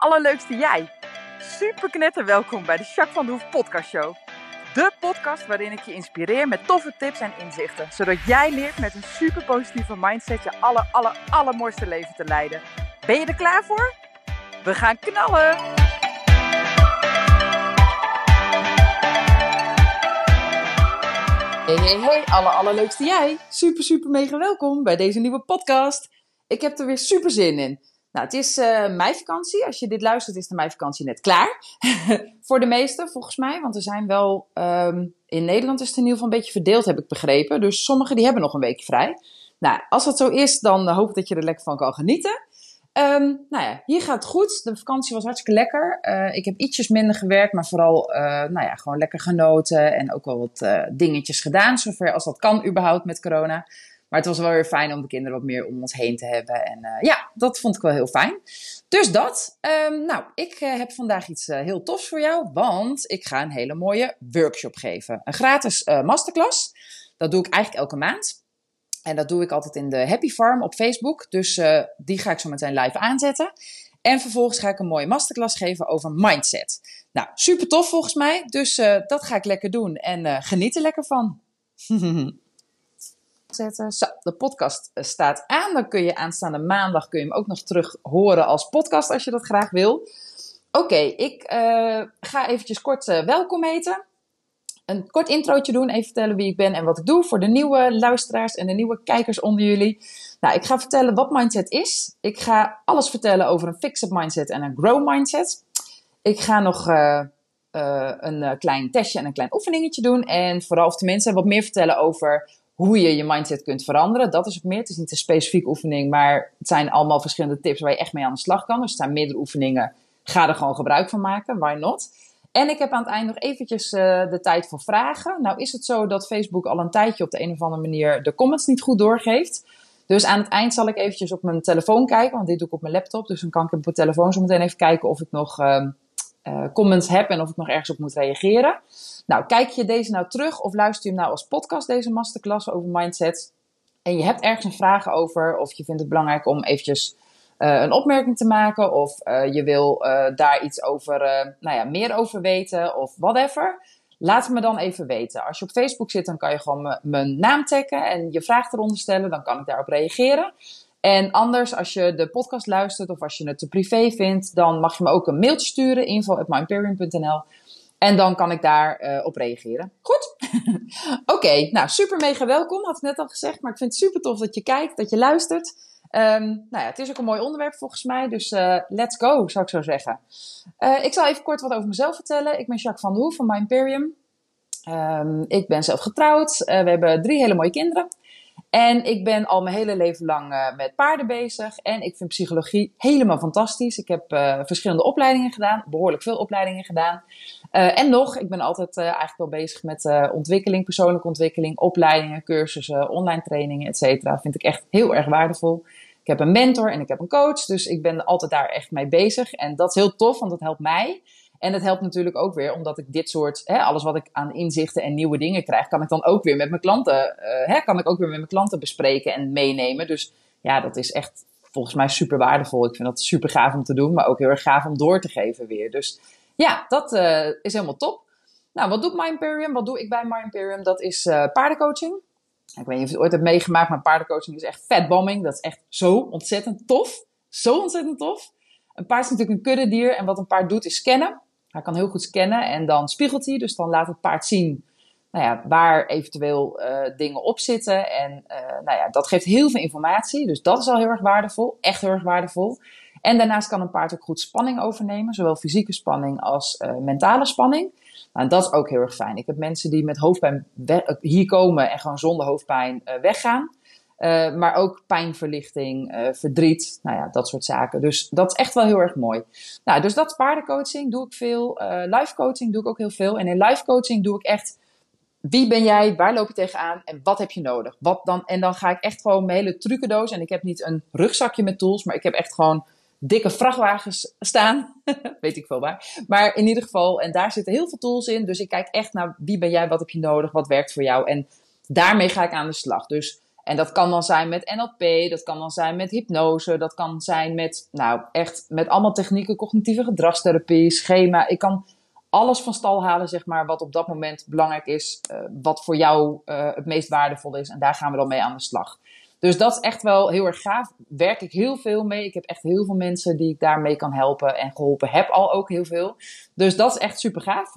allerleukste jij. Super knetter welkom bij de Jacques van de Hoef podcast show. De podcast waarin ik je inspireer met toffe tips en inzichten. Zodat jij leert met een super positieve mindset je aller, aller, allermooiste leven te leiden. Ben je er klaar voor? We gaan knallen! Hey, hey, hey, alle allerleukste jij. Super, super mega welkom bij deze nieuwe podcast. Ik heb er weer super zin in. Nou, het is uh, meivakantie. Als je dit luistert, is de meivakantie net klaar. Voor de meesten, volgens mij. Want er zijn wel... Um, in Nederland is het in ieder geval een beetje verdeeld, heb ik begrepen. Dus sommigen die hebben nog een weekje vrij. Nou, als dat zo is, dan hoop ik dat je er lekker van kan genieten. Um, nou ja, hier gaat het goed. De vakantie was hartstikke lekker. Uh, ik heb ietsjes minder gewerkt, maar vooral nou ja, gewoon lekker genoten. En ook wel wat dingetjes gedaan, zover als dat kan überhaupt met corona. Maar het was wel weer fijn om de kinderen wat meer om ons heen te hebben. En uh, ja, dat vond ik wel heel fijn. Dus dat. Um, nou, ik uh, heb vandaag iets uh, heel tofs voor jou. Want ik ga een hele mooie workshop geven. Een gratis masterclass. Dat doe ik eigenlijk elke maand. En dat doe ik altijd in de Happy Farm op Facebook. Dus die ga ik zo meteen live aanzetten. En vervolgens ga ik een mooie masterclass geven over mindset. Nou, super tof volgens mij. Dus dat ga ik lekker doen. En geniet er lekker van. zetten. Zo, de podcast eh, staat aan. Dan kun je aanstaande maandag kun je hem ook nog terug horen als podcast als je dat graag wil. Oké, ik uh, ga eventjes kort uh, welkom heten. Een kort introotje doen, even vertellen wie ik ben en wat ik doe voor de nieuwe luisteraars en de nieuwe kijkers onder jullie. Nou, ik ga vertellen wat mindset is. Ik ga alles vertellen over een fixed mindset en een grow mindset. Ik ga nog een klein testje en een klein oefeningetje doen. En vooral, of tenminste, wat meer vertellen over hoe je je mindset kunt veranderen. Dat is ook meer. Het is niet een specifieke oefening, maar het zijn allemaal verschillende tips waar je echt mee aan de slag kan. Dus er zijn meerdere oefeningen. Ga er gewoon gebruik van maken. Why not? En ik heb aan het eind nog eventjes uh, de tijd voor vragen. Nou is het zo dat Facebook al een tijdje op de een of andere manier de comments niet goed doorgeeft. Dus aan het eind zal ik eventjes op mijn telefoon kijken, want dit doe ik op mijn laptop. Dus dan kan ik op mijn telefoon zo meteen even kijken of ik nog uh, uh, comments heb en of ik nog ergens op moet reageren. Nou, kijk je deze nou terug of luister je hem nou als podcast, deze masterclass over mindset? En je hebt ergens een vraag over, of je vindt het belangrijk om eventjes uh, een opmerking te maken, of uh, je wil daar iets over, nou ja, meer over weten, of whatever. Laat het me dan even weten. Als je op Facebook zit, dan kan je gewoon mijn naam taggen en je vraag eronder stellen. Dan kan ik daarop reageren. En anders, als je de podcast luistert of als je het te privé vindt, dan mag je me ook een mailtje sturen, info.myperium.nl. En dan kan ik daar uh, op reageren. Goed? Oké, nou super mega welkom, had ik net al gezegd. Maar ik vind het super tof dat je kijkt, dat je luistert. Um, nou ja, het is ook een mooi onderwerp volgens mij, dus uh, let's go, zou ik zo zeggen. Uh, ik zal even kort wat over mezelf vertellen. Ik ben Jacques van der Hoef van My. Um, ik ben zelf getrouwd. we hebben drie hele mooie kinderen. En ik ben al mijn hele leven lang uh, met paarden bezig. En ik vind psychologie helemaal fantastisch. Ik heb uh, verschillende opleidingen gedaan, behoorlijk veel opleidingen gedaan. Uh, en nog, ik ben altijd eigenlijk wel bezig met ontwikkeling, persoonlijke ontwikkeling, opleidingen, cursussen, online trainingen, et cetera. Vind ik echt heel erg waardevol. Ik heb een mentor en ik heb een coach, dus ik ben altijd daar echt mee bezig. En dat is heel tof, want dat helpt mij. En het helpt natuurlijk ook weer, omdat ik dit soort, hè, alles wat ik aan inzichten en nieuwe dingen krijg, kan ik dan ook weer met mijn klanten, uh, hè, kan ik ook weer met mijn klanten bespreken en meenemen. Dus ja, dat is echt volgens mij super waardevol. Ik vind dat super gaaf om te doen, maar ook heel erg gaaf om door te geven weer. Dus ja, dat uh, is helemaal top. Nou, wat doet My Imperium? Wat doe ik bij My Imperium? Dat is uh, paardencoaching. Ik weet niet of je het ooit hebt meegemaakt, maar paardencoaching is echt vetbombing. Dat is echt zo ontzettend tof. Zo ontzettend tof. Een paard is natuurlijk een kuddedier en wat een paard doet is scannen. Hij kan heel goed scannen en dan spiegelt hij. Dus dan laat het paard zien nou ja, waar eventueel uh, dingen op zitten. En uh, nou ja, dat geeft heel veel informatie. Dus dat is al heel erg waardevol. Echt heel erg waardevol. En daarnaast kan een paard ook goed spanning overnemen. Zowel fysieke spanning als uh, mentale spanning. Nou, dat is ook heel erg fijn. Ik heb mensen die met hoofdpijn hier komen en gewoon zonder hoofdpijn weggaan. Uh, maar ook pijnverlichting, uh, verdriet, nou ja, dat soort zaken. Dus dat is echt wel heel erg mooi. Nou, dus dat paardencoaching, doe ik veel. Uh, life coaching doe ik ook heel veel. En in life coaching doe ik echt, wie ben jij, waar loop je tegenaan en wat heb je nodig? Wat dan, en dan ga ik echt gewoon mijn hele trucendoos. En ik heb niet een rugzakje met tools, maar ik heb echt gewoon dikke vrachtwagens staan. Weet ik veel waar. Maar in ieder geval, en daar zitten heel veel tools in. Dus ik kijk echt naar wie ben jij, wat heb je nodig, wat werkt voor jou. En daarmee ga ik aan de slag. Dus En dat kan dan zijn met NLP, dat kan dan zijn met hypnose, dat kan zijn met, nou echt, met allemaal technieken, cognitieve gedragstherapie, schema. Ik kan alles van stal halen, zeg maar, wat op dat moment belangrijk is, uh, wat voor jou uh, het meest waardevol is. En daar gaan we dan mee aan de slag. Dus dat is echt wel heel erg gaaf. Werk ik heel veel mee. Ik heb echt heel veel mensen die ik daarmee kan helpen en geholpen heb al ook heel veel. Dus dat is echt super gaaf.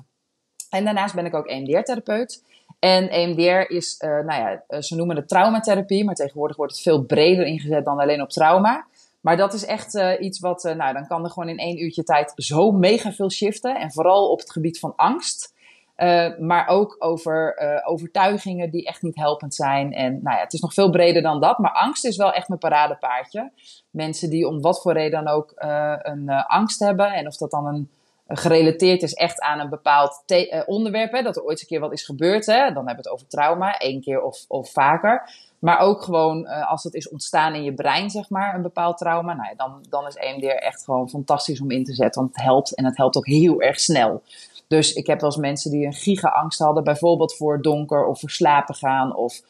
En daarnaast ben ik ook EMDR-therapeut. En EMDR is, uh, nou ja, eh, ze noemen het traumatherapie, maar tegenwoordig wordt het veel breder ingezet dan alleen op trauma. Maar dat is echt uh, iets wat, nou, dan kan er gewoon in één uurtje tijd zo mega veel shiften. En vooral op het gebied van angst. Uh, maar ook over uh, overtuigingen die echt niet helpend zijn. En nou ja, het is nog veel breder dan dat. Maar angst is wel echt mijn paradepaardje. Mensen die om wat voor reden dan ook uh, een angst hebben. En of dat dan een, gerelateerd is echt aan een bepaald onderwerp. Hè, dat er ooit een keer wat is gebeurd. Hè, dan hebben we het over trauma. één keer of, of vaker. Maar ook gewoon als het is ontstaan in je brein, zeg maar, een bepaald trauma. Nou ja, dan, dan is EMDR echt gewoon fantastisch om in te zetten. Want het helpt en het helpt ook heel erg snel. Dus ik heb wel eens mensen die een giga-angst hadden, bijvoorbeeld voor donker of voor slapen gaan. Of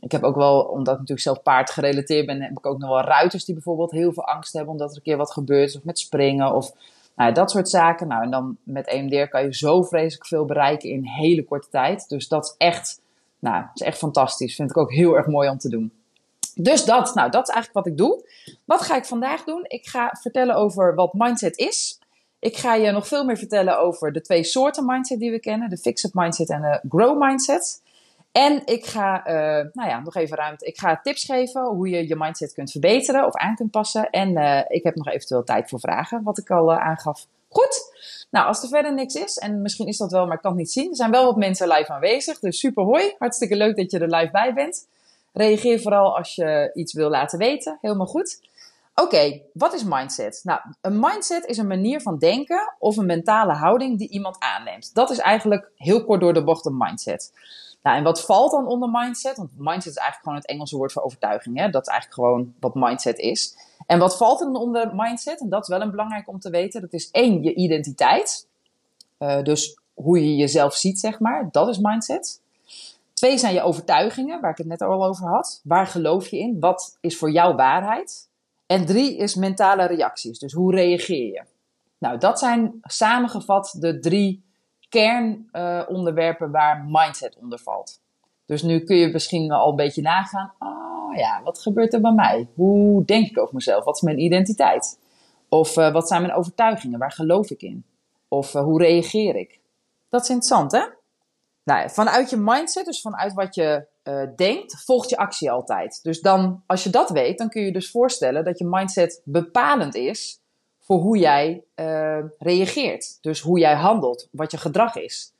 ik heb ook wel, omdat ik natuurlijk zelf paard gerelateerd ben, heb ik ook nog wel ruiters die bijvoorbeeld heel veel angst hebben omdat er een keer wat gebeurt. Of met springen of nou, dat soort zaken. Nou, en dan met EMDR kan je zo vreselijk veel bereiken in hele korte tijd. Dus dat is echt, nou, is echt fantastisch. Vind ik ook heel erg mooi om te doen. Dus dat, nou, dat is eigenlijk wat ik doe. Wat ga ik vandaag doen? Ik ga vertellen over wat mindset is. Ik ga je nog veel meer vertellen over de twee soorten mindset die we kennen: de fixed mindset en de grow mindset. En ik ga, uh, nou ja, nog even ruimte. Ik ga tips geven hoe je je mindset kunt verbeteren of aan kunt passen. En uh, ik heb nog eventueel tijd voor vragen, wat ik al uh, aangaf. Goed. Nou, als er verder niks is, en misschien is dat wel, maar ik kan het niet zien. Er zijn wel wat mensen live aanwezig, dus super hoi. Hartstikke leuk dat je er live bij bent. Reageer vooral als je iets wil laten weten. Helemaal goed. Oké, wat is mindset? Nou, een mindset is een manier van denken of een mentale houding die iemand aanneemt. Dat is eigenlijk heel kort door de bocht een mindset. Nou, en wat valt dan onder mindset? Want mindset is eigenlijk gewoon het Engelse woord voor overtuiging. Hè? Dat is eigenlijk gewoon wat mindset is. En wat valt dan onder mindset? En dat is wel een belangrijk om te weten. Dat is één, je identiteit. Uh, dus hoe je jezelf ziet, zeg maar. Dat is mindset. Twee zijn je overtuigingen, waar ik het net al over had. Waar geloof je in? Wat is voor jou waarheid? En drie is mentale reacties. Dus hoe reageer je? Nou, dat zijn samengevat de drie kernonderwerpen waar mindset onder valt. Dus nu kun je misschien al een beetje nagaan. Oh ja, wat gebeurt er bij mij? Hoe denk ik over mezelf? Wat is mijn identiteit? Of uh, wat zijn mijn overtuigingen? Waar geloof ik in? Of uh, hoe reageer ik? Dat is interessant, hè? Nou, vanuit je mindset, dus vanuit wat je uh, denkt, volgt je actie altijd. Dus dan, als je dat weet, dan kun je dus voorstellen dat je mindset bepalend is voor hoe jij uh, reageert. Dus hoe jij handelt, wat je gedrag is.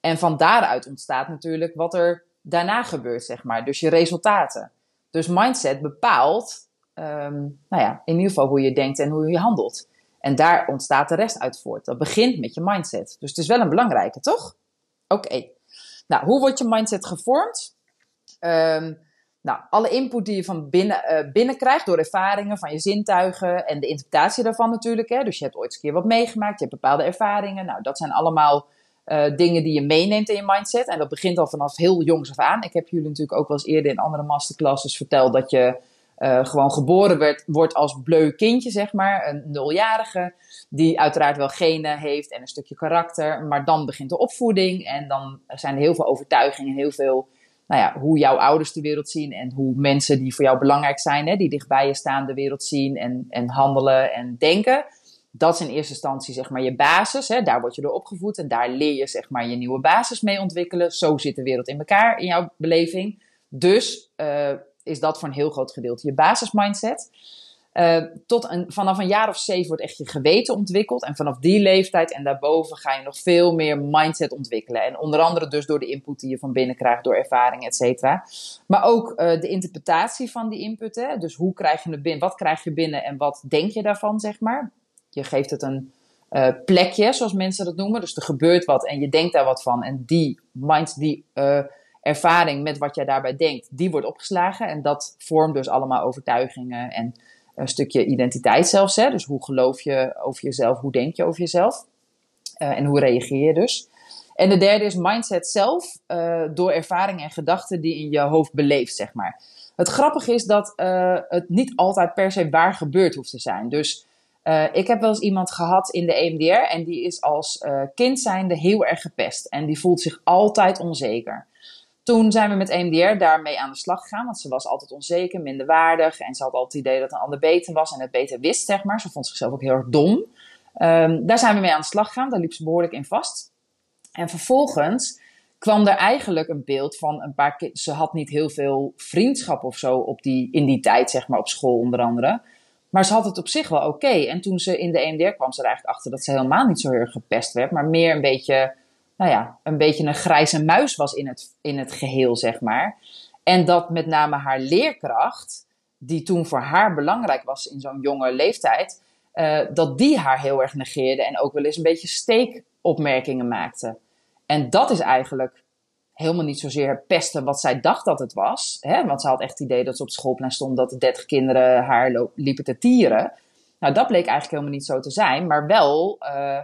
En van daaruit ontstaat natuurlijk wat er daarna gebeurt, zeg maar. Dus je resultaten. Dus mindset bepaalt, um, nou ja, in ieder geval hoe je denkt en hoe je handelt. En daar ontstaat de rest uit voort. Dat begint met je mindset. Dus het is wel een belangrijke, toch? Oké. Nou, hoe wordt je mindset gevormd? Um, nou, alle input die je van binnen, uh, binnenkrijgt door ervaringen van je zintuigen en de interpretatie daarvan natuurlijk. Hè. Dus je hebt ooit eens een keer wat meegemaakt, je hebt bepaalde ervaringen. Nou, dat zijn allemaal uh, dingen die je meeneemt in je mindset. En dat begint al vanaf heel jongs af aan. Ik heb jullie natuurlijk ook wel eens eerder in andere masterclasses verteld dat je uh, gewoon geboren werd, wordt als bleu kindje, zeg maar. Een nuljarige, die uiteraard wel genen heeft en een stukje karakter. Maar dan begint de opvoeding en dan zijn er heel veel overtuigingen, heel veel nou ja, hoe jouw ouders de wereld zien en hoe mensen die voor jou belangrijk zijn, hè, die dichtbij je staan, de wereld zien en, en handelen en denken. Dat is in eerste instantie zeg maar je basis. Hè, daar word je door opgevoed en daar leer je zeg maar je nieuwe basis mee ontwikkelen. Zo zit de wereld in elkaar in jouw beleving. Dus uh, is dat voor een heel groot gedeelte je basismindset. Uh, tot vanaf een jaar of zeven wordt echt je geweten ontwikkeld. En vanaf die leeftijd en daarboven ga je nog veel meer mindset ontwikkelen. En onder andere dus door de input die je van binnen krijgt, door ervaring, et cetera. Maar ook uh, de interpretatie van die input. Hè? Dus hoe krijg je binnen? Wat krijg je binnen en wat denk je daarvan, zeg maar? Je geeft het een uh, plekje, zoals mensen dat noemen. Dus er gebeurt wat en je denkt daar wat van. En die mind, die ervaring met wat jij daarbij denkt, die wordt opgeslagen. En dat vormt dus allemaal overtuigingen en een stukje identiteit zelfs. Hè? Dus hoe geloof je over jezelf, hoe denk je over jezelf uh, en hoe reageer je dus. En de derde is mindset zelf, uh, door ervaringen en gedachten die in je hoofd beleeft, zeg maar. Het grappige is dat uh, het niet altijd per se waar gebeurd hoeft te zijn. Dus ik heb wel eens iemand gehad in de EMDR en die is als uh, kind zijnde heel erg gepest. En die voelt zich altijd onzeker. Toen zijn we met EMDR daarmee aan de slag gegaan, want ze was altijd onzeker, minderwaardig. En ze had altijd het idee dat een ander beter was en het beter wist, zeg maar. Ze vond zichzelf ook heel erg dom. Um, daar zijn we mee aan de slag gegaan, daar liep ze behoorlijk in vast. En vervolgens kwam er eigenlijk een beeld van een paar. Ze had niet heel veel vriendschap of zo op die, in die tijd, zeg maar, op school onder andere. Maar ze had het op zich wel oké. En toen ze in de EMDR kwam ze er eigenlijk achter dat ze helemaal niet zo heel erg gepest werd, maar meer een beetje, nou ja, een beetje een grijze muis was in het, in het geheel, zeg maar. En dat met name haar leerkracht, die toen voor haar belangrijk was in zo'n jonge leeftijd, uh, dat die haar heel erg negeerde en ook wel eens een beetje steekopmerkingen maakte. En dat is eigenlijk helemaal niet zozeer pesten wat zij dacht dat het was. Hè? Want ze had echt het idee dat ze op schoolplein stond dat de 30 kinderen haar liepen te tieren. Nou, dat bleek eigenlijk helemaal niet zo te zijn, maar wel uh,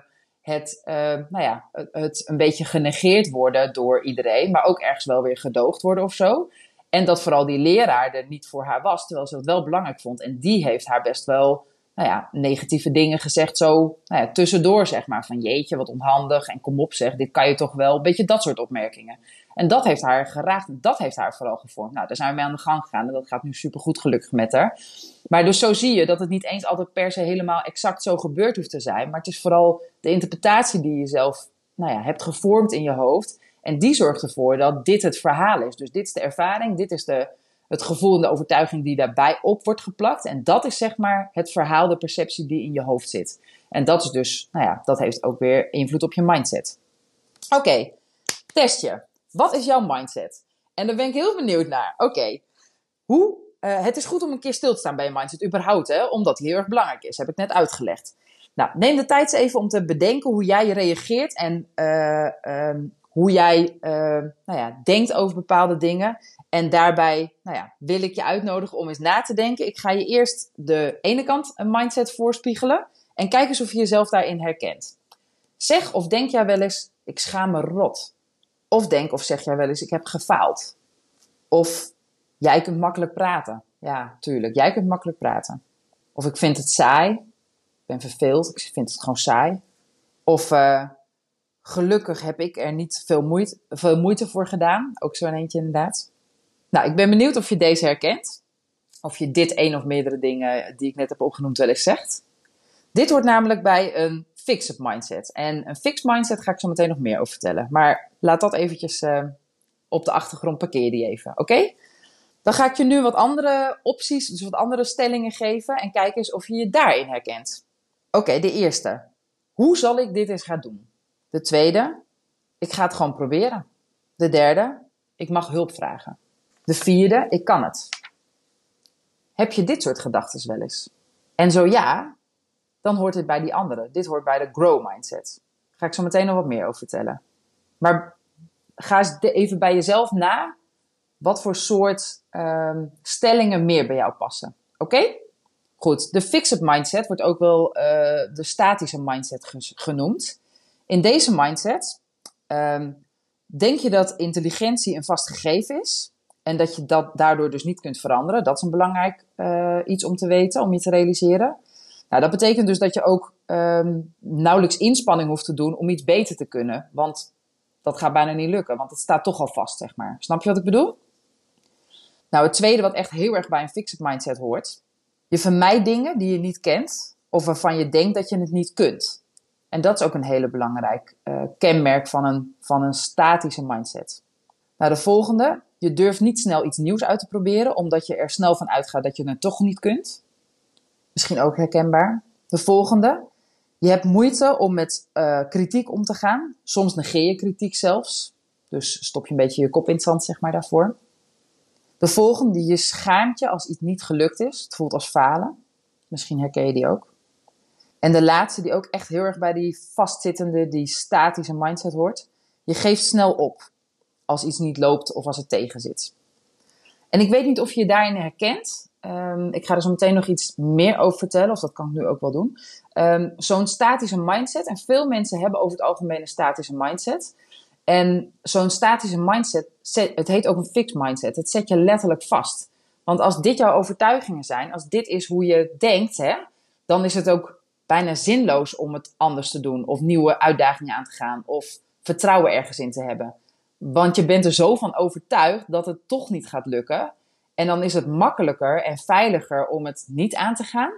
het, uh, nou ja, het, het, een beetje genegeerd worden door iedereen, maar ook ergens wel weer gedoogd worden of zo. En dat vooral die leraar er niet voor haar was, terwijl ze het wel belangrijk vond. En die heeft haar best wel nou ja, negatieve dingen gezegd, zo nou ja, tussendoor, zeg maar. Van jeetje, wat onhandig en kom op zeg, dit kan je toch wel. Beetje dat soort opmerkingen. En dat heeft haar geraakt en dat heeft haar vooral gevormd. Nou, daar zijn we mee aan de gang gegaan en dat gaat nu super goed gelukkig met haar. Maar dus zo zie je dat het niet eens altijd per se helemaal exact zo gebeurd hoeft te zijn. Maar het is vooral de interpretatie die je zelf nou ja, hebt gevormd in je hoofd. En die zorgt ervoor dat dit het verhaal is. Dus dit is de ervaring, dit is de, het gevoel en de overtuiging die daarbij op wordt geplakt. En dat is zeg maar het verhaal, de perceptie die in je hoofd zit. En dat is dus, nou ja, dat heeft ook weer invloed op je mindset. Oké, testje. Wat is jouw mindset? En daar ben ik heel benieuwd naar. Oké, hoe? Uh, het is goed om een keer stil te staan bij je mindset, überhaupt, hè, omdat die heel erg belangrijk is. Heb ik net uitgelegd. Nou, neem de tijd even om te bedenken hoe jij reageert en uh, um, hoe jij uh, nou ja, denkt over bepaalde dingen. En daarbij nou ja, wil ik je uitnodigen om eens na te denken. Ik ga je eerst de ene kant een mindset voorspiegelen en kijk eens of je jezelf daarin herkent. Zeg of denk jij wel eens, ik schaam me rot. Of denk of zeg jij wel eens, ik heb gefaald. Of jij kunt makkelijk praten. Ja, tuurlijk, jij kunt makkelijk praten. Of ik vind het saai. Ik ben verveeld, ik vind het gewoon saai. Of uh, gelukkig heb ik er niet veel moeite, veel moeite voor gedaan. Ook zo een eentje inderdaad. Nou, ik ben benieuwd of je deze herkent. Of je dit een of meerdere dingen die ik net heb opgenoemd wel eens zegt. Dit hoort namelijk bij een fixed mindset. En een fixed mindset ga ik zo meteen nog meer over vertellen. Maar laat dat eventjes uh, op de achtergrond, parkeer die even. Oké? Dan ga ik je nu wat andere opties, dus wat andere stellingen geven. En kijk eens of je je daarin herkent. Oké, de eerste. Hoe zal ik dit eens gaan doen? De tweede. Ik ga het gewoon proberen. De derde. Ik mag hulp vragen. De vierde. Ik kan het. Heb je dit soort gedachten wel eens? En zo ja, dan hoort dit bij die andere. Dit hoort bij de grow mindset. Daar ga ik zo meteen nog wat meer over vertellen. Maar ga eens even bij jezelf na wat voor soort um, stellingen meer bij jou passen. Oké? Goed, de fixed mindset wordt ook wel uh, de statische mindset genoemd. In deze mindset um, denk je dat intelligentie een vast gegeven is en dat je dat daardoor dus niet kunt veranderen. Dat is een belangrijk uh, iets om te weten, om je te realiseren. Nou, dat betekent dus dat je ook um, nauwelijks inspanning hoeft te doen om iets beter te kunnen. Want dat gaat bijna niet lukken, want het staat toch al vast, zeg maar. Snap je wat ik bedoel? Nou, het tweede wat echt heel erg bij een fixed mindset hoort. Je vermijdt dingen die je niet kent of waarvan je denkt dat je het niet kunt. En dat is ook een hele belangrijk uh, kenmerk van een, van een statische mindset. Nou, de volgende. Je durft niet snel iets nieuws uit te proberen, omdat je er snel van uitgaat dat je het toch niet kunt. Misschien ook herkenbaar. De volgende. Je hebt moeite om met uh, kritiek om te gaan. Soms negeer je kritiek zelfs. Dus stop je een beetje je kop in het zand, zeg maar, daarvoor. De volgende, je schaamt je als iets niet gelukt is. Het voelt als falen. Misschien herken je die ook. En de laatste, die ook echt heel erg bij die vastzittende, die statische mindset hoort. Je geeft snel op als iets niet loopt of als het tegen zit. En ik weet niet of je je daarin herkent. Um, ik ga er zo meteen nog iets meer over vertellen, of dat kan ik nu ook wel doen. Um, zo'n statische mindset, en veel mensen hebben over het algemeen een statische mindset. En zo'n statische mindset, het heet ook een fixed mindset, het zet je letterlijk vast. Want als dit jouw overtuigingen zijn, als dit is hoe je denkt, hè, dan is het ook bijna zinloos om het anders te doen of nieuwe uitdagingen aan te gaan of vertrouwen ergens in te hebben. Want je bent er zo van overtuigd dat het toch niet gaat lukken. En dan is het makkelijker en veiliger om het niet aan te gaan,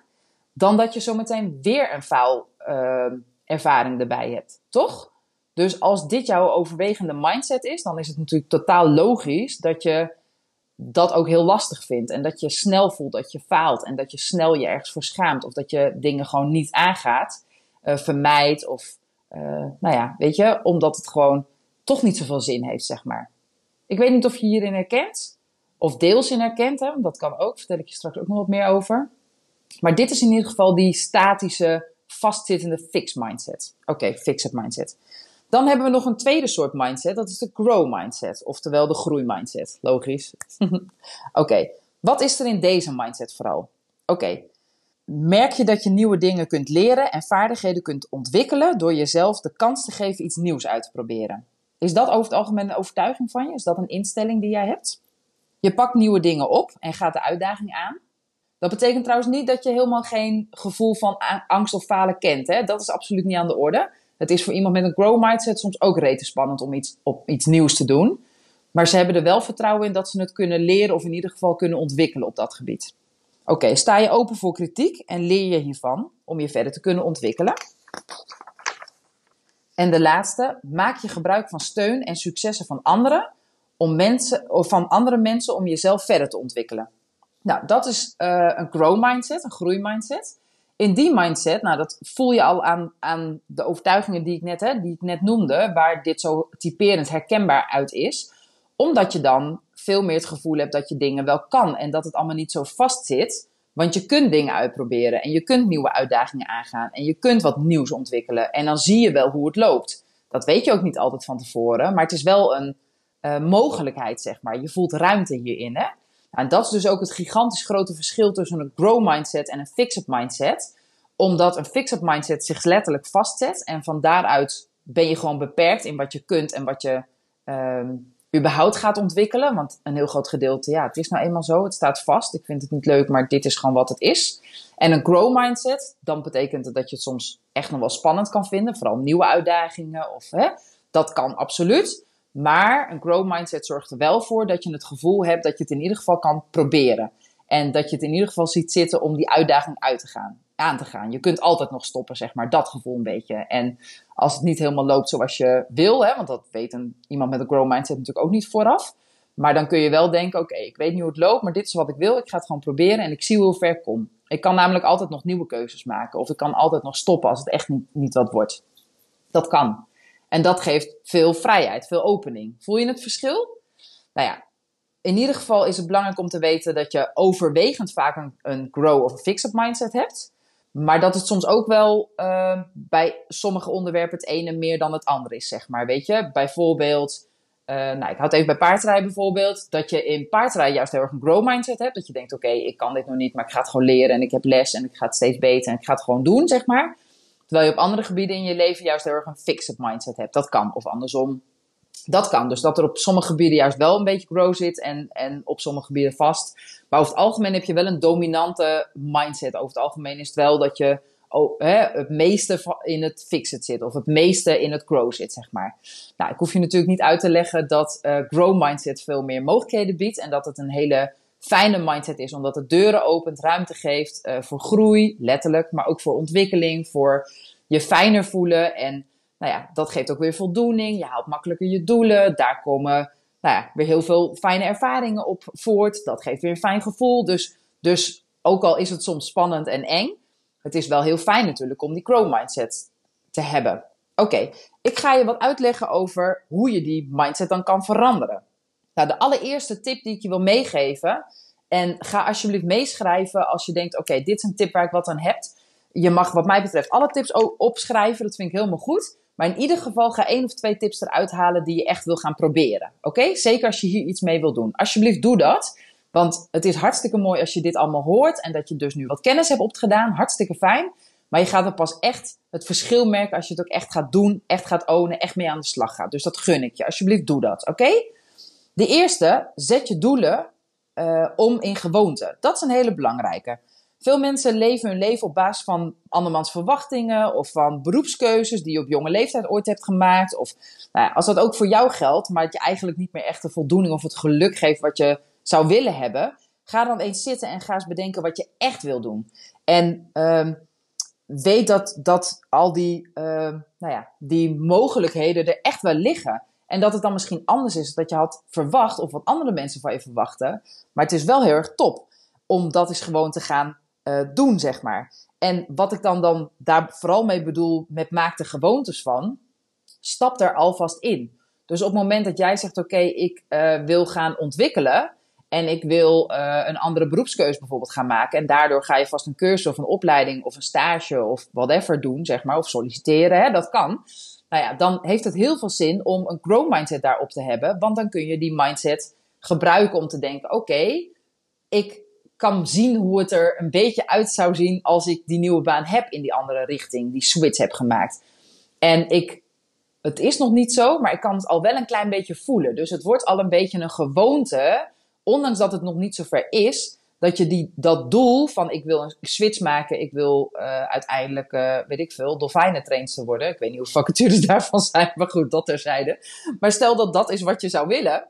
dan dat je zometeen weer een faalervaring ervaring erbij hebt. Toch? Dus als dit jouw overwegende mindset is, dan is het natuurlijk totaal logisch dat je dat ook heel lastig vindt. En dat je snel voelt dat je faalt. En dat je snel je ergens voor schaamt. Of dat je dingen gewoon niet aangaat, uh, vermijdt. Of, uh, nou ja, weet je, omdat het gewoon toch niet zoveel zin heeft, zeg maar. Ik weet niet of je hierin herkent. Of deels in herkent, hè, dat kan ook. Vertel ik je straks ook nog wat meer over. Maar dit is in ieder geval die statische, vastzittende fixed mindset. Oké, fixed mindset. Dan hebben we nog een tweede soort mindset, dat is de grow mindset, oftewel de groei mindset. Logisch. Oké, wat is er in deze mindset vooral? Oké, merk je dat je nieuwe dingen kunt leren en vaardigheden kunt ontwikkelen door jezelf de kans te geven iets nieuws uit te proberen? Is dat over het algemeen een overtuiging van je? Is dat een instelling die jij hebt? Je pakt nieuwe dingen op en gaat de uitdaging aan. Dat betekent trouwens niet dat je helemaal geen gevoel van angst of falen kent. Hè? Dat is absoluut niet aan de orde. Het is voor iemand met een grow mindset soms ook rete spannend om iets, op iets nieuws te doen. Maar ze hebben er wel vertrouwen in dat ze het kunnen leren of in ieder geval kunnen ontwikkelen op dat gebied. Oké, sta je open voor kritiek en leer je hiervan om je verder te kunnen ontwikkelen. En de laatste, maak je gebruik van steun en successen van anderen, om mensen, of van andere mensen om jezelf verder te ontwikkelen. Nou, dat is uh, een grow mindset, een groeimindset in die mindset, nou dat voel je al aan, aan de overtuigingen die ik, net, hè, die ik net noemde, waar dit zo typerend herkenbaar uit is. Omdat je dan veel meer het gevoel hebt dat je dingen wel kan en dat het allemaal niet zo vast zit. Want je kunt dingen uitproberen en je kunt nieuwe uitdagingen aangaan en je kunt wat nieuws ontwikkelen. En dan zie je wel hoe het loopt. Dat weet je ook niet altijd van tevoren, maar het is wel een uh, mogelijkheid, zeg maar. Je voelt ruimte hierin, hè. En dat is dus ook het gigantisch grote verschil tussen een grow mindset en een fixed mindset. Omdat een fixed mindset zich letterlijk vastzet en van daaruit ben je gewoon beperkt in wat je kunt en wat je um, überhaupt gaat ontwikkelen. Want een heel groot gedeelte, ja, het is nou eenmaal zo, het staat vast. Ik vind het niet leuk, maar dit is gewoon wat het is. En een grow mindset, dan betekent het dat je het soms echt nog wel spannend kan vinden. Vooral nieuwe uitdagingen of hè, dat kan absoluut. Maar een grow mindset zorgt er wel voor dat je het gevoel hebt dat je het in ieder geval kan proberen. En dat je het in ieder geval ziet zitten om die uitdaging uit te gaan, aan te gaan. Je kunt altijd nog stoppen, zeg maar, dat gevoel een beetje. En als het niet helemaal loopt zoals je wil, hè, want dat weet een, iemand met een grow mindset natuurlijk ook niet vooraf. Maar dan kun je wel denken, oké, ik weet niet hoe het loopt, maar dit is wat ik wil. Ik ga het gewoon proberen en ik zie hoe ver ik kom. Ik kan namelijk altijd nog nieuwe keuzes maken. Of ik kan altijd nog stoppen als het echt niet, niet wat wordt. Dat kan. En dat geeft veel vrijheid, veel opening. Voel je het verschil? Nou ja, in ieder geval is het belangrijk om te weten dat je overwegend vaak een, grow of een fix-up mindset hebt. Maar dat het soms ook wel uh, bij sommige onderwerpen het ene meer dan het andere is, zeg maar. Weet je, bijvoorbeeld, uh, nou, ik houd even bij paardrijden bijvoorbeeld, dat je in paardrijden juist heel erg een grow mindset hebt. Dat je denkt, oké, ik kan dit nog niet, maar ik ga het gewoon leren en ik heb les en ik ga het steeds beter en ik ga het gewoon doen, zeg maar. Terwijl je op andere gebieden in je leven juist heel erg een fixed mindset hebt. Dat kan. Of andersom. Dat kan. Dus dat er op sommige gebieden juist wel een beetje grow zit en, en op sommige gebieden vast. Maar over het algemeen heb je wel een dominante mindset. Over het algemeen is het wel dat je oh, hè, het meeste in het fixed zit. Of het meeste in het grow zit, zeg maar. Nou, ik hoef je natuurlijk niet uit te leggen dat uh, grow mindset veel meer mogelijkheden biedt. En dat het een hele fijne mindset is, omdat het deuren opent, ruimte geeft uh, voor groei, letterlijk, maar ook voor ontwikkeling, voor je fijner voelen. En nou ja, dat geeft ook weer voldoening. Je haalt makkelijker je doelen. Daar komen nou ja, weer heel veel fijne ervaringen op voort. Dat geeft weer een fijn gevoel. Dus, dus ook al is het soms spannend en eng, het is wel heel fijn natuurlijk om die grow mindset te hebben. Oké, ik ga je wat uitleggen over hoe je die mindset dan kan veranderen. Nou, de allereerste tip die ik je wil meegeven. En ga alsjeblieft meeschrijven als je denkt: oké, dit is een tip waar ik wat aan heb. Je mag, wat mij betreft, alle tips opschrijven. Dat vind ik helemaal goed. Maar in ieder geval ga één of twee tips eruit halen die je echt wil gaan proberen. Oké? Zeker als je hier iets mee wil doen. Alsjeblieft, doe dat. Want het is hartstikke mooi als je dit allemaal hoort en dat je dus nu wat kennis hebt opgedaan. Hartstikke fijn. Maar je gaat er pas echt het verschil merken als je het ook echt gaat doen, echt gaat ownen, echt mee aan de slag gaat. Dus dat gun ik je. Alsjeblieft, doe dat. Oké? De eerste, zet je doelen uh, om in gewoonte. Dat is een hele belangrijke. Veel mensen leven hun leven op basis van andermans verwachtingen of van beroepskeuzes die je op jonge leeftijd ooit hebt gemaakt. Of nou ja, als dat ook voor jou geldt, maar dat je eigenlijk niet meer echt de voldoening of het geluk geeft wat je zou willen hebben, ga dan eens zitten en ga eens bedenken wat je echt wil doen. En uh, weet dat, dat al die, uh, nou ja, die mogelijkheden er echt wel liggen. En dat het dan misschien anders is dan dat je had verwacht of wat andere mensen van je verwachten. Maar het is wel heel erg top om dat eens gewoon te gaan uh, doen, zeg maar. En wat ik dan, dan daar vooral mee bedoel met maak de gewoontes van, stap er alvast in. Dus op het moment dat jij zegt, oké, ik uh, wil gaan ontwikkelen en ik wil uh, een andere beroepskeuze bijvoorbeeld gaan maken en daardoor ga je vast een cursus of een opleiding of een stage of whatever doen, zeg maar, of solliciteren, hè, dat kan. Nou ja, dan heeft het heel veel zin om een grow mindset daarop te hebben, want dan kun je die mindset gebruiken om te denken, oké, ik kan zien hoe het er een beetje uit zou zien als ik die nieuwe baan heb in die andere richting, die switch heb gemaakt. En ik, het is nog niet zo, maar ik kan het al wel een klein beetje voelen. Dus het wordt al een beetje een gewoonte, ondanks dat het nog niet zo ver is, dat je die, dat doel van ik wil een switch maken, ik wil uh, uiteindelijk, uh, weet ik veel, dolfijnentrainster worden. Ik weet niet hoe vacatures daarvan zijn, maar goed, dat terzijde. Maar stel dat dat is wat je zou willen,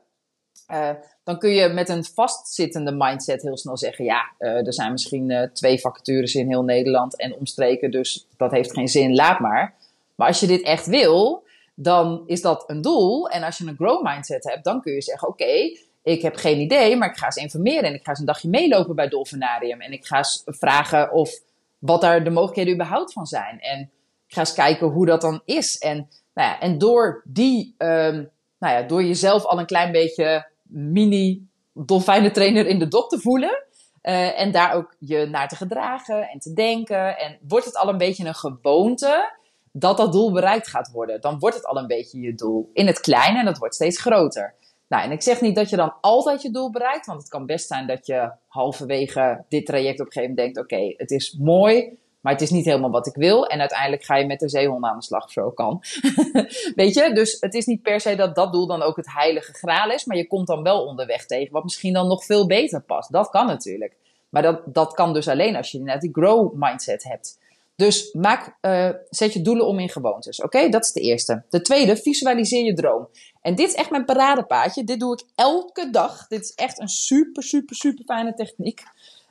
uh, dan kun je met een vastzittende mindset heel snel zeggen: ja, er zijn misschien twee vacatures in heel Nederland en omstreken, dus dat heeft geen zin, laat maar. Maar als je dit echt wil, dan is dat een doel. En als je een grow mindset hebt, dan kun je zeggen: oké, ik heb geen idee, maar ik ga eens informeren en ik ga eens een dagje meelopen bij Dolfinarium en ik ga eens vragen of wat daar de mogelijkheden überhaupt van zijn. En ik ga eens kijken hoe dat dan is. En, nou ja, en door die, um, nou ja, door jezelf al een klein beetje mini dolfijnentrainer in de dop te voelen. Uh, en daar ook je naar te gedragen en te denken. En wordt het al een beetje een gewoonte dat dat doel bereikt gaat worden. Dan wordt het al een beetje je doel in het kleine en dat wordt steeds groter. Nou, en ik zeg niet dat je dan altijd je doel bereikt, want het kan best zijn dat je halverwege dit traject op een gegeven moment denkt: oké, het is mooi, maar het is niet helemaal wat ik wil. En uiteindelijk ga je met de zeehond aan de slag, zo kan. Weet je? Dus het is niet per se dat dat doel dan ook het heilige graal is. Maar je komt dan wel onderweg tegen wat misschien dan nog veel beter past. Dat kan natuurlijk. Maar dat, dat kan dus alleen als je net die grow mindset hebt. Dus maak, uh, zet je doelen om in gewoontes. Oké, dat is de eerste. De tweede, visualiseer je droom. En dit is echt mijn paradepaadje. Dit doe ik elke dag. Dit is echt een super, super, super fijne techniek.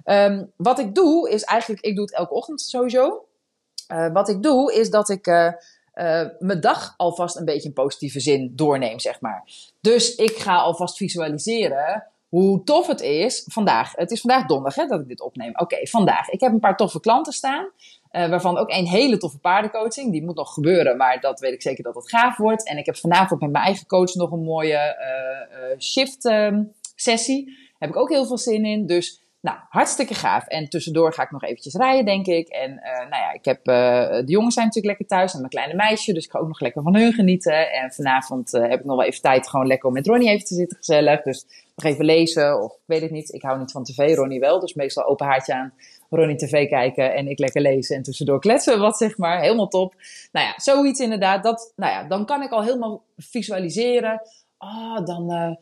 Um, wat ik doe is eigenlijk, ik doe het elke ochtend sowieso. Uh, wat ik doe is dat ik uh, mijn dag alvast een beetje in positieve zin doorneem, zeg maar. Dus ik ga alvast visualiseren hoe tof het is vandaag. Het is vandaag donderdag dat ik dit opneem. Oké, vandaag. Ik heb een paar toffe klanten staan. Uh, waarvan ook een hele toffe paardencoaching. Die moet nog gebeuren, maar dat weet ik zeker dat het gaaf wordt. En ik heb vanavond met mijn eigen coach nog een mooie uh, uh, shift um, sessie. Heb ik ook heel veel zin in. Dus nou, hartstikke gaaf. En tussendoor ga ik nog eventjes rijden, denk ik. En uh, nou ja, ik heb, uh, de jongens zijn natuurlijk lekker thuis en mijn kleine meisje. Dus ik ga ook nog lekker van hun genieten. En vanavond uh, heb ik nog wel even tijd gewoon lekker om met Ronnie even te zitten, gezellig. Dus nog even lezen of ik weet het niet. Ik hou niet van tv, Ronnie wel. Dus meestal open haartje aan, Ronnie tv kijken en ik lekker lezen. En tussendoor kletsen wat, zeg maar. Helemaal top. Nou ja, zoiets inderdaad. Dat, nou ja, dan kan ik al helemaal visualiseren. Ah, oh, dan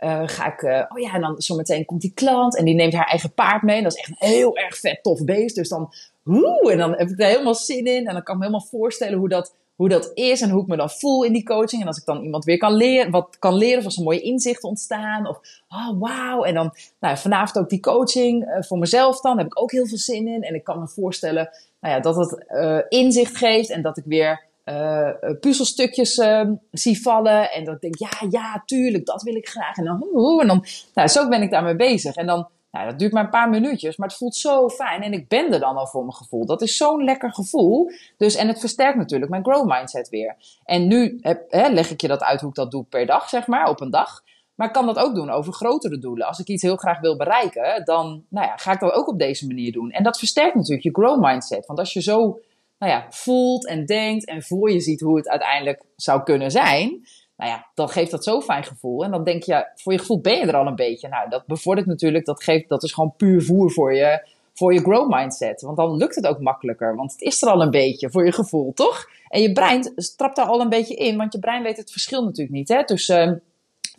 uh, ga ik, uh, oh ja, en dan zometeen komt die klant en die neemt haar eigen paard mee. En dat is echt een heel erg vet tof beest. Dus dan, woe, en dan heb ik er helemaal zin in. En dan kan ik me helemaal voorstellen hoe dat, hoe dat is en hoe ik me dan voel in die coaching. En als ik dan iemand weer kan leren, wat kan leren, of als er mooie inzichten ontstaan. Of, oh wauw. En dan, nou, vanavond ook die coaching uh, voor mezelf dan. Daar heb ik ook heel veel zin in. En ik kan me voorstellen, nou ja, dat het inzicht geeft en dat ik weer uh, puzzelstukjes uh, zie vallen. En dat ik denk, ja, ja, tuurlijk, dat wil ik graag. En dan, en dan nou, zo ben ik daarmee bezig. En dan, nou, dat duurt maar een paar minuutjes, maar het voelt zo fijn. En ik ben er dan al voor mijn gevoel. Dat is zo'n lekker gevoel. Dus, en het versterkt natuurlijk mijn grow mindset weer. En nu heb, hè, leg ik je dat uit hoe ik dat doe per dag, zeg maar, op een dag. Maar ik kan dat ook doen over grotere doelen. Als ik iets heel graag wil bereiken, dan nou ja, ga ik dat ook op deze manier doen. En dat versterkt natuurlijk je grow mindset. Want als je zo nou ja, voelt en denkt en voor je ziet hoe het uiteindelijk zou kunnen zijn, nou ja, dan geeft dat zo'n fijn gevoel. En dan denk je, voor je gevoel ben je er al een beetje. Nou, dat bevordert natuurlijk, dat, geeft, dat is gewoon puur voer voor je, voor je grow mindset. Want dan lukt het ook makkelijker, want het is er al een beetje voor je gevoel, toch? En je brein trapt daar al een beetje in, want je brein weet het verschil natuurlijk niet hè, tussen uh,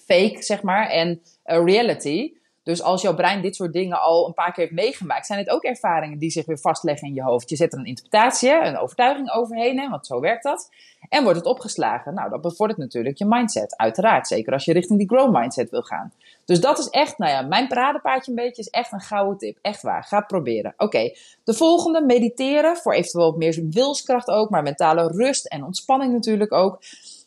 fake, zeg maar, en uh, reality. Dus als jouw brein dit soort dingen al een paar keer heeft meegemaakt, zijn het ook ervaringen die zich weer vastleggen in je hoofd. Je zet er een interpretatie, een overtuiging overheen, hè, want zo werkt dat. En wordt het opgeslagen. Nou, dat bevordert natuurlijk je mindset, uiteraard. Zeker als je richting die grow mindset wil gaan. Dus dat is echt, nou ja, mijn paradepaardje een beetje is echt een gouden tip. Echt waar, ga het proberen. Oké, de volgende, mediteren. Voor eventueel meer wilskracht ook, maar mentale rust en ontspanning natuurlijk ook.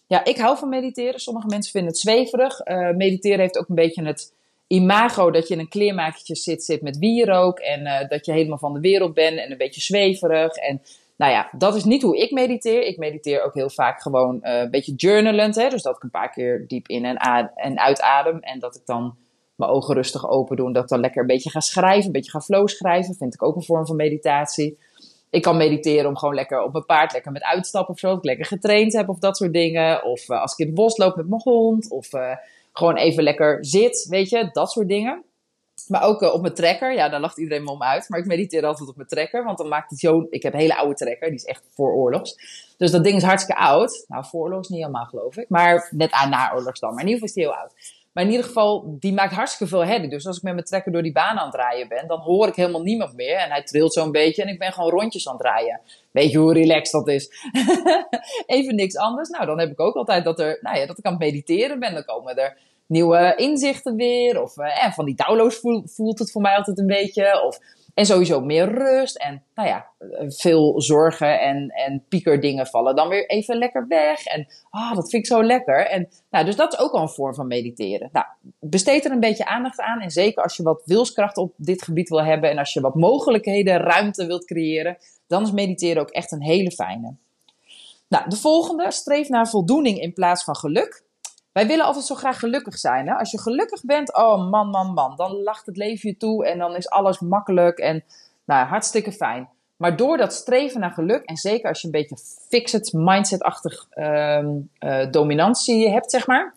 Ja, ik hou van mediteren. Sommige mensen vinden het zweverig. Uh, mediteren heeft ook een beetje het imago dat je in een kleermakertje zit, zit met wierook. En uh, dat je helemaal van de wereld bent en een beetje zweverig. En nou ja, dat is niet hoe ik mediteer. Ik mediteer ook heel vaak gewoon uh, een beetje journalend. Hè? Dus dat ik een paar keer diep in en, en uitadem. En dat ik dan mijn ogen rustig open doe. En dat ik dan lekker een beetje ga schrijven. Een beetje ga flow schrijven. Vind ik ook een vorm van meditatie. Ik kan mediteren om gewoon lekker op mijn paard lekker met uitstappen of zo. Dat ik lekker getraind heb of dat soort dingen. Of uh, als ik in het bos loop met mijn hond. Of gewoon even lekker zit, weet je. Dat soort dingen. Maar ook uh, op mijn trekker. Ja, daar lacht iedereen me om uit. Maar ik mediteer altijd op mijn trekker. Want dan maakt het zo... Ik heb een hele oude trekker. Die is echt voor oorlogs. Dus dat ding is hartstikke oud. Nou, voor oorlogs niet helemaal geloof ik. Maar net aan na oorlogs dan. Maar in ieder geval is die heel oud. Maar in ieder geval, die maakt hartstikke veel herrie. Dus als ik met mijn trekker door die baan aan het rijden ben, dan hoor ik helemaal niemand meer. En hij trilt zo'n beetje en ik ben gewoon rondjes aan het rijden. Weet je hoe relaxed dat is? Even niks anders. Nou, dan heb ik ook altijd dat, er, nou ja, dat ik aan het mediteren ben. Dan komen er nieuwe inzichten weer. Of eh, van die downloads voelt het voor mij altijd een beetje. Of en sowieso meer rust. En nou ja, veel zorgen en, en piekerdingen vallen dan weer even lekker weg. En ah, dat vind ik zo lekker. En nou, dus dat is ook al een vorm van mediteren. Nou, besteed er een beetje aandacht aan. En zeker als je wat wilskracht op dit gebied wil hebben. En als je wat mogelijkheden, ruimte wilt creëren. Dan is mediteren ook echt een hele fijne. Nou, de volgende. Streef naar voldoening in plaats van geluk. Wij willen altijd zo graag gelukkig zijn. Hè? Als je gelukkig bent, oh man, man, man, dan lacht het leven je toe en dan is alles makkelijk en nou, hartstikke fijn. Maar door dat streven naar geluk, en zeker als je een beetje fixed mindset-achtig um, uh, dominantie hebt, zeg maar,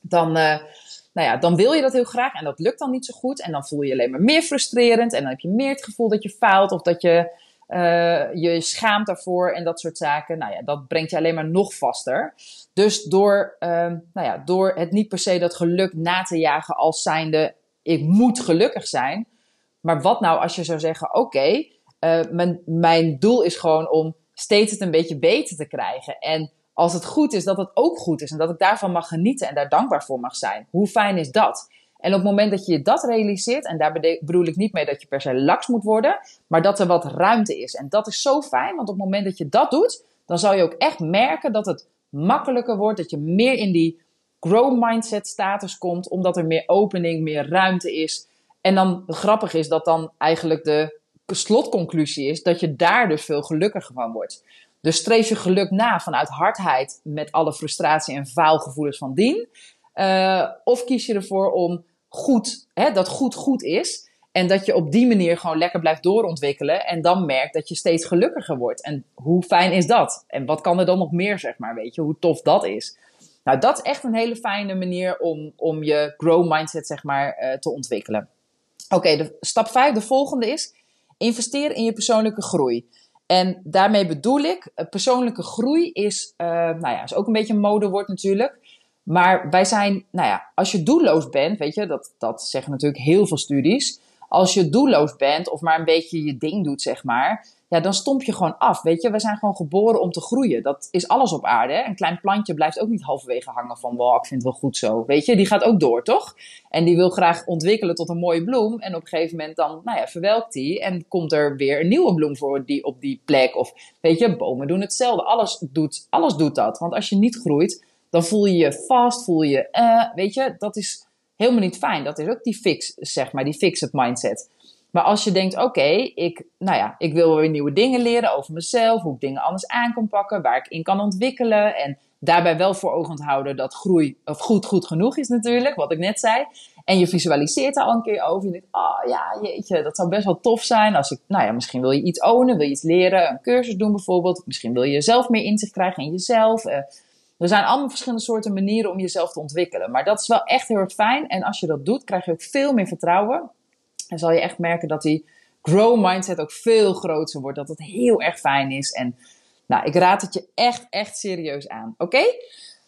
dan, uh, nou ja, dan wil je dat heel graag en dat lukt dan niet zo goed. En dan voel je je alleen maar meer frustrerend en dan heb je meer het gevoel dat je faalt of dat je uh, je schaamt daarvoor en dat soort zaken. Nou ja, dat brengt je alleen maar nog vaster. Dus door, uh, nou ja, door het niet per se dat geluk na te jagen als zijnde, ik moet gelukkig zijn. Maar wat nou als je zou zeggen, oké, uh, mijn, mijn doel is gewoon om steeds het een beetje beter te krijgen. En als het goed is, dat het ook goed is en dat ik daarvan mag genieten en daar dankbaar voor mag zijn. Hoe fijn is dat? En op het moment dat je dat realiseert, en daar bedoel ik niet mee dat je per se laks moet worden, maar dat er wat ruimte is. En dat is zo fijn, want op het moment dat je dat doet, dan zal je ook echt merken dat het makkelijker wordt, dat je meer in die grow mindset status komt, omdat er meer opening, meer ruimte is. En dan grappig is dat dan eigenlijk de slotconclusie is dat je daar dus veel gelukkiger van wordt. Dus streef je geluk na vanuit hardheid met alle frustratie en faalgevoelens van dien. Uh, of kies je ervoor om goed, hè, dat goed goed is. En dat je op die manier gewoon lekker blijft doorontwikkelen. En dan merkt dat je steeds gelukkiger wordt. En hoe fijn is dat? En wat kan er dan nog meer, zeg maar, weet je, hoe tof dat is. Nou, dat is echt een hele fijne manier om, om je grow mindset, zeg maar, uh, te ontwikkelen. Oké, okay, stap 5, de volgende is investeer in je persoonlijke groei. En daarmee bedoel ik, eh, persoonlijke groei is, uh, nou ja, is ook een beetje een modewoord natuurlijk. Maar wij zijn, nou ja, als je doelloos bent, weet je, dat, dat zeggen natuurlijk heel veel studies. Als je doelloos bent of maar een beetje je ding doet, zeg maar, ja, dan stomp je gewoon af. Weet je, we zijn gewoon geboren om te groeien. Dat is alles op aarde. Hè? Een klein plantje blijft ook niet halverwege hangen van, wow, ik vind het wel goed zo. Weet je, die gaat ook door, toch? En die wil graag ontwikkelen tot een mooie bloem. En op een gegeven moment dan, nou ja, verwelkt die. En komt er weer een nieuwe bloem voor die, op die plek. Of, weet je, bomen doen hetzelfde. Alles doet, alles doet dat. Want als je niet groeit, dan voel je je vast, voel je, uh, weet je, dat is helemaal niet fijn. Dat is ook die fix, zeg maar, die fixed mindset. Maar als je denkt, oké, ik, nou ja, ik wil weer nieuwe dingen leren over mezelf, hoe ik dingen anders aan kan pakken, waar ik in kan ontwikkelen en daarbij wel voor ogen houden dat groei of goed goed genoeg is natuurlijk, wat ik net zei. En je visualiseert er al een keer over. Je denkt, oh ja, jeetje, dat zou best wel tof zijn. Als ik, nou ja, misschien wil je iets ownen, wil je iets leren, een cursus doen bijvoorbeeld. Misschien wil je zelf meer inzicht krijgen in jezelf. Uh, er zijn allemaal verschillende soorten manieren om jezelf te ontwikkelen. Maar dat is wel echt heel erg fijn. En als je dat doet, krijg je ook veel meer vertrouwen. En zal je echt merken dat die grow mindset ook veel groter wordt. Dat het heel erg fijn is. En nou, ik raad het je echt, echt serieus aan. Oké?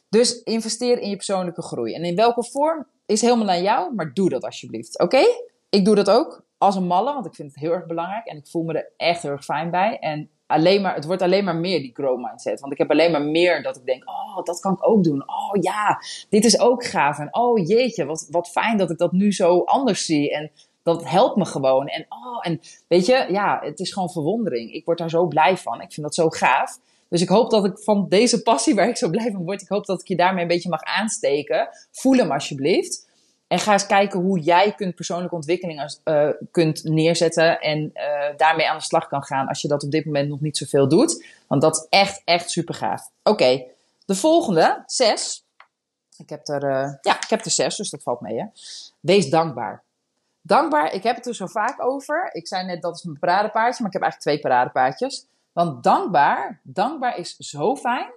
Dus investeer in je persoonlijke groei. En in welke vorm is helemaal aan jou, maar doe dat alsjeblieft. Oké? Ik doe dat ook als een malle, want ik vind het heel erg belangrijk en ik voel me er echt heel erg fijn bij. En alleen maar, het wordt alleen maar meer die grow mindset. Want ik heb alleen maar meer dat ik denk, oh, dat kan ik ook doen. Oh ja, dit is ook gaaf. En oh jeetje, wat, wat fijn dat ik dat nu zo anders zie. En dat helpt me gewoon. En, oh, en weet je, ja, het is gewoon verwondering. Ik word daar zo blij van. Ik vind dat zo gaaf. Dus ik hoop dat ik van deze passie waar ik zo blij van word, ik hoop dat ik je daarmee een beetje mag aansteken. Voel hem alsjeblieft. En ga eens kijken hoe jij kunt persoonlijke ontwikkeling uh, kunt neerzetten en uh, daarmee aan de slag kan gaan als je dat op dit moment nog niet zoveel doet. Want dat is echt, echt super gaaf. Oké, de volgende, zes. Ik heb er, uh, ja, ik heb er zes, dus dat valt mee. Hè? Wees dankbaar. Dankbaar, ik heb het er zo vaak over. Ik zei net dat is mijn paradepaardje, maar ik heb eigenlijk twee paradepaardjes. Want dankbaar, dankbaar is zo fijn.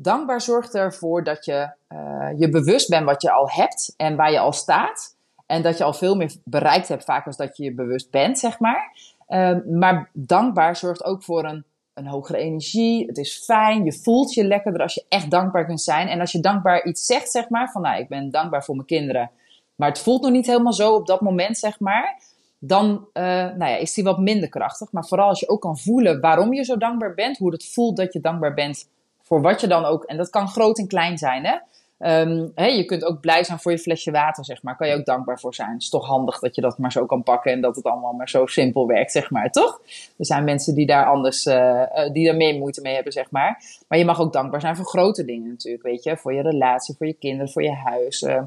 Dankbaar zorgt ervoor dat je uh, je bewust bent wat je al hebt en waar je al staat. En dat je al veel meer bereikt hebt, vaak als dat je je bewust bent, zeg maar. Uh, maar dankbaar zorgt ook voor een, een hogere energie. Het is fijn, je voelt je lekkerder als je echt dankbaar kunt zijn. En als je dankbaar iets zegt, zeg maar, van nou, ik ben dankbaar voor mijn kinderen. Maar het voelt nog niet helemaal zo op dat moment, zeg maar dan uh, nou ja, is die wat minder krachtig. Maar vooral als je ook kan voelen waarom je zo dankbaar bent, hoe het voelt dat je dankbaar bent voor wat je dan ook. En dat kan groot en klein zijn, hè? Um, hè, je kunt ook blij zijn voor je flesje water, zeg maar. Kan je ook dankbaar voor zijn. Het is toch handig dat je dat maar zo kan pakken en dat het allemaal maar zo simpel werkt, zeg maar, toch? Er zijn mensen die daar anders, uh, die daar meer moeite mee hebben, zeg maar. Maar je mag ook dankbaar zijn voor grote dingen natuurlijk, weet je. Voor je relatie, voor je kinderen, voor je huis. Uh,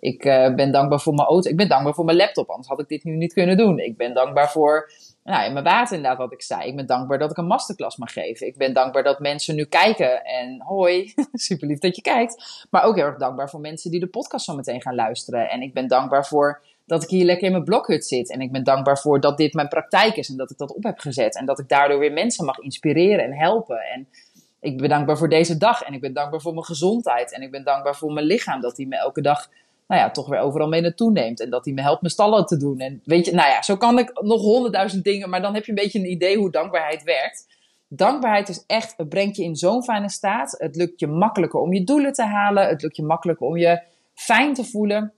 ik uh, ben dankbaar voor mijn auto. Ik ben dankbaar voor mijn laptop, anders had ik dit nu niet kunnen doen. Ik ben dankbaar voor nou, mijn water inderdaad, wat ik zei. Ik ben dankbaar dat ik een masterclass mag geven. Ik ben dankbaar dat mensen nu kijken. En hoi, super lief dat je kijkt. Maar ook heel erg dankbaar voor mensen die de podcast zo meteen gaan luisteren. En ik ben dankbaar voor dat ik hier lekker in mijn blokhut zit. En ik ben dankbaar voor dat dit mijn praktijk is en dat ik dat op heb gezet. En dat ik daardoor weer mensen mag inspireren en helpen. En ik ben dankbaar voor deze dag. En ik ben dankbaar voor mijn gezondheid. En ik ben dankbaar voor mijn lichaam, dat hij me elke dag nou ja, toch weer overal mee naartoe neemt. En dat hij me helpt mijn stallen te doen. En weet je, nou ja, zo kan ik nog honderdduizend dingen, maar dan heb je een beetje een idee hoe dankbaarheid werkt. Dankbaarheid is echt, het brengt je in zo'n fijne staat. Het lukt je makkelijker om je doelen te halen. Het lukt je makkelijker om je fijn te voelen.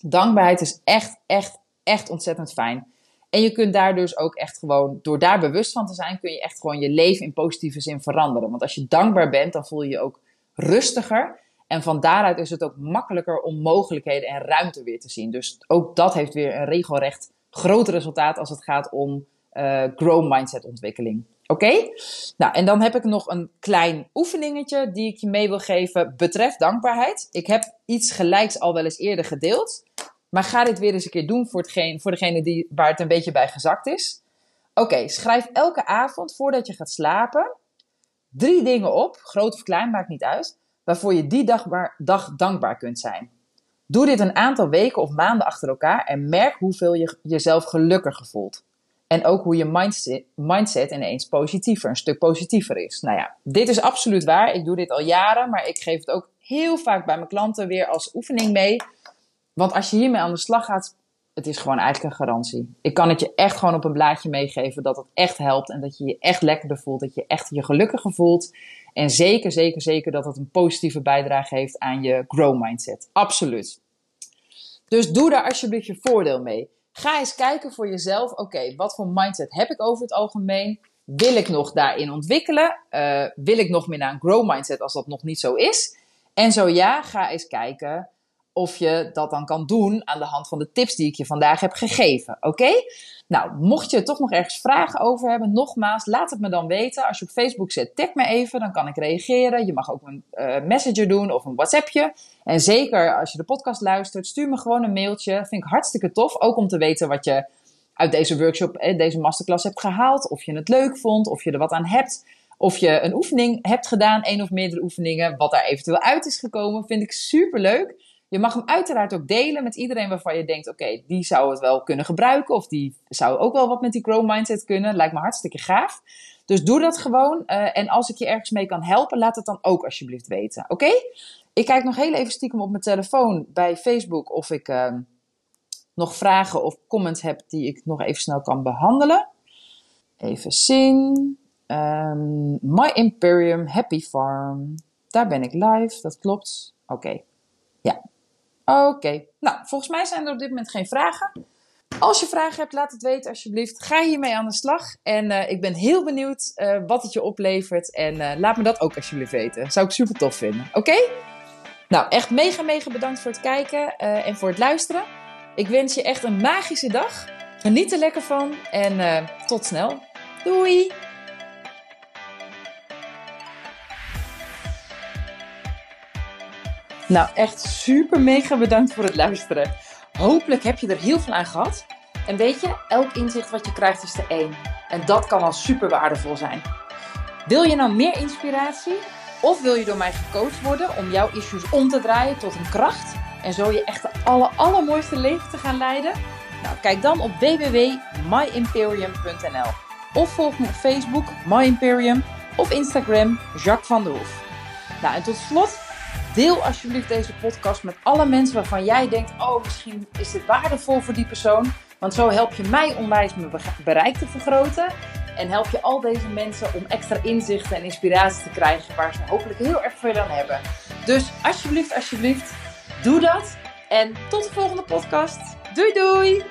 Dankbaarheid is echt, echt, echt ontzettend fijn. En je kunt daar dus ook echt gewoon, door daar bewust van te zijn, kun je echt gewoon je leven in positieve zin veranderen. Want als je dankbaar bent, dan voel je je ook rustiger. En van daaruit is het ook makkelijker om mogelijkheden en ruimte weer te zien. Dus ook dat heeft weer een regelrecht groot resultaat als het gaat om uh, grow mindset ontwikkeling. Oké? Nou, en dan heb ik nog een klein oefeningetje die ik je mee wil geven betreft dankbaarheid. Ik heb iets gelijks al wel eens eerder gedeeld. Maar ga dit weer eens een keer doen voor, hetgeen, voor degene die, waar het een beetje bij gezakt is. Oké, schrijf elke avond voordat je gaat slapen drie dingen op, groot of klein, maakt niet uit, waarvoor je die dag, dag dankbaar kunt zijn. Doe dit een aantal weken of maanden achter elkaar en merk hoeveel je jezelf gelukkiger voelt. En ook hoe je mindset, mindset ineens positiever, een stuk positiever is. Nou ja, dit is absoluut waar. Ik doe dit al jaren, maar ik geef het ook heel vaak bij mijn klanten weer als oefening mee. Want als je hiermee aan de slag gaat, het is gewoon eigenlijk een garantie. Ik kan het je echt gewoon op een blaadje meegeven dat het echt helpt en dat je je echt lekkerder voelt, dat je echt je gelukkiger voelt. En zeker, zeker, zeker dat het een positieve bijdrage heeft aan je grow mindset. Absoluut. Dus doe daar alsjeblieft je voordeel mee. Ga eens kijken voor jezelf. Oké, wat voor mindset heb ik over het algemeen? Wil ik nog daarin ontwikkelen? Uh, wil ik nog meer naar een grow mindset als dat nog niet zo is? En zo ja, ga eens kijken of je dat dan kan doen aan de hand van de tips die ik je vandaag heb gegeven. Oké? Nou, mocht je toch nog ergens vragen over hebben, nogmaals, laat het me dan weten. Als je op Facebook zit, tag me even, dan kan ik reageren. Je mag ook een uh, messenger doen of een WhatsAppje. En zeker als je de podcast luistert, stuur me gewoon een mailtje. Vind ik hartstikke tof. Ook om te weten wat je uit deze workshop, eh, deze masterclass hebt gehaald. Of je het leuk vond, of je er wat aan hebt. Of je een oefening hebt gedaan, één of meerdere oefeningen. Wat daar eventueel uit is gekomen, vind ik super leuk. Je mag hem uiteraard ook delen met iedereen waarvan je denkt: oké, die zou het wel kunnen gebruiken. Of die zou ook wel wat met die grow mindset kunnen. Lijkt me hartstikke gaaf. Dus doe dat gewoon. Uh, en als ik je ergens mee kan helpen, laat het dan ook alsjeblieft weten. Oké? Ik kijk nog heel even stiekem op mijn telefoon bij Facebook of ik uh, nog vragen of comments heb die ik nog even snel kan behandelen. Even zien. Um, My Imperium Happy Farm. daar ben ik live, dat klopt. Oké. Ja. Oké. Nou, volgens mij zijn er op dit moment geen vragen. Als je vragen hebt, laat het weten alsjeblieft. Ga hiermee aan de slag. En uh, ik ben heel benieuwd uh, wat het je oplevert. En uh, laat me dat ook alsjeblieft weten. Zou ik super tof vinden. Oké? Nou, echt mega, mega bedankt voor het kijken en voor het luisteren. Ik wens je echt een magische dag. Geniet er lekker van. En tot snel. Doei! Nou, echt super mega bedankt voor het luisteren. Hopelijk heb je er heel veel aan gehad. En weet je, elk inzicht wat je krijgt is er één. En dat kan al super waardevol zijn. Wil je nou meer inspiratie? Of wil je door mij gecoacht worden om jouw issues om te draaien tot een kracht? En zo je echt de aller, allermooiste leven te gaan leiden? Nou, kijk dan op www.myimperium.nl Of volg me op Facebook, My Imperium, of Instagram, Jacques van der Hoef. Nou, en tot slot Deel alsjeblieft deze podcast met alle mensen waarvan jij denkt: oh, misschien is dit waardevol voor die persoon. Want zo help je mij onwijs mijn bereik te vergroten. En help je al deze mensen om extra inzichten en inspiratie te krijgen waar ze hopelijk heel erg veel aan hebben. Dus alsjeblieft, alsjeblieft, doe dat. En tot de volgende podcast. Doei doei!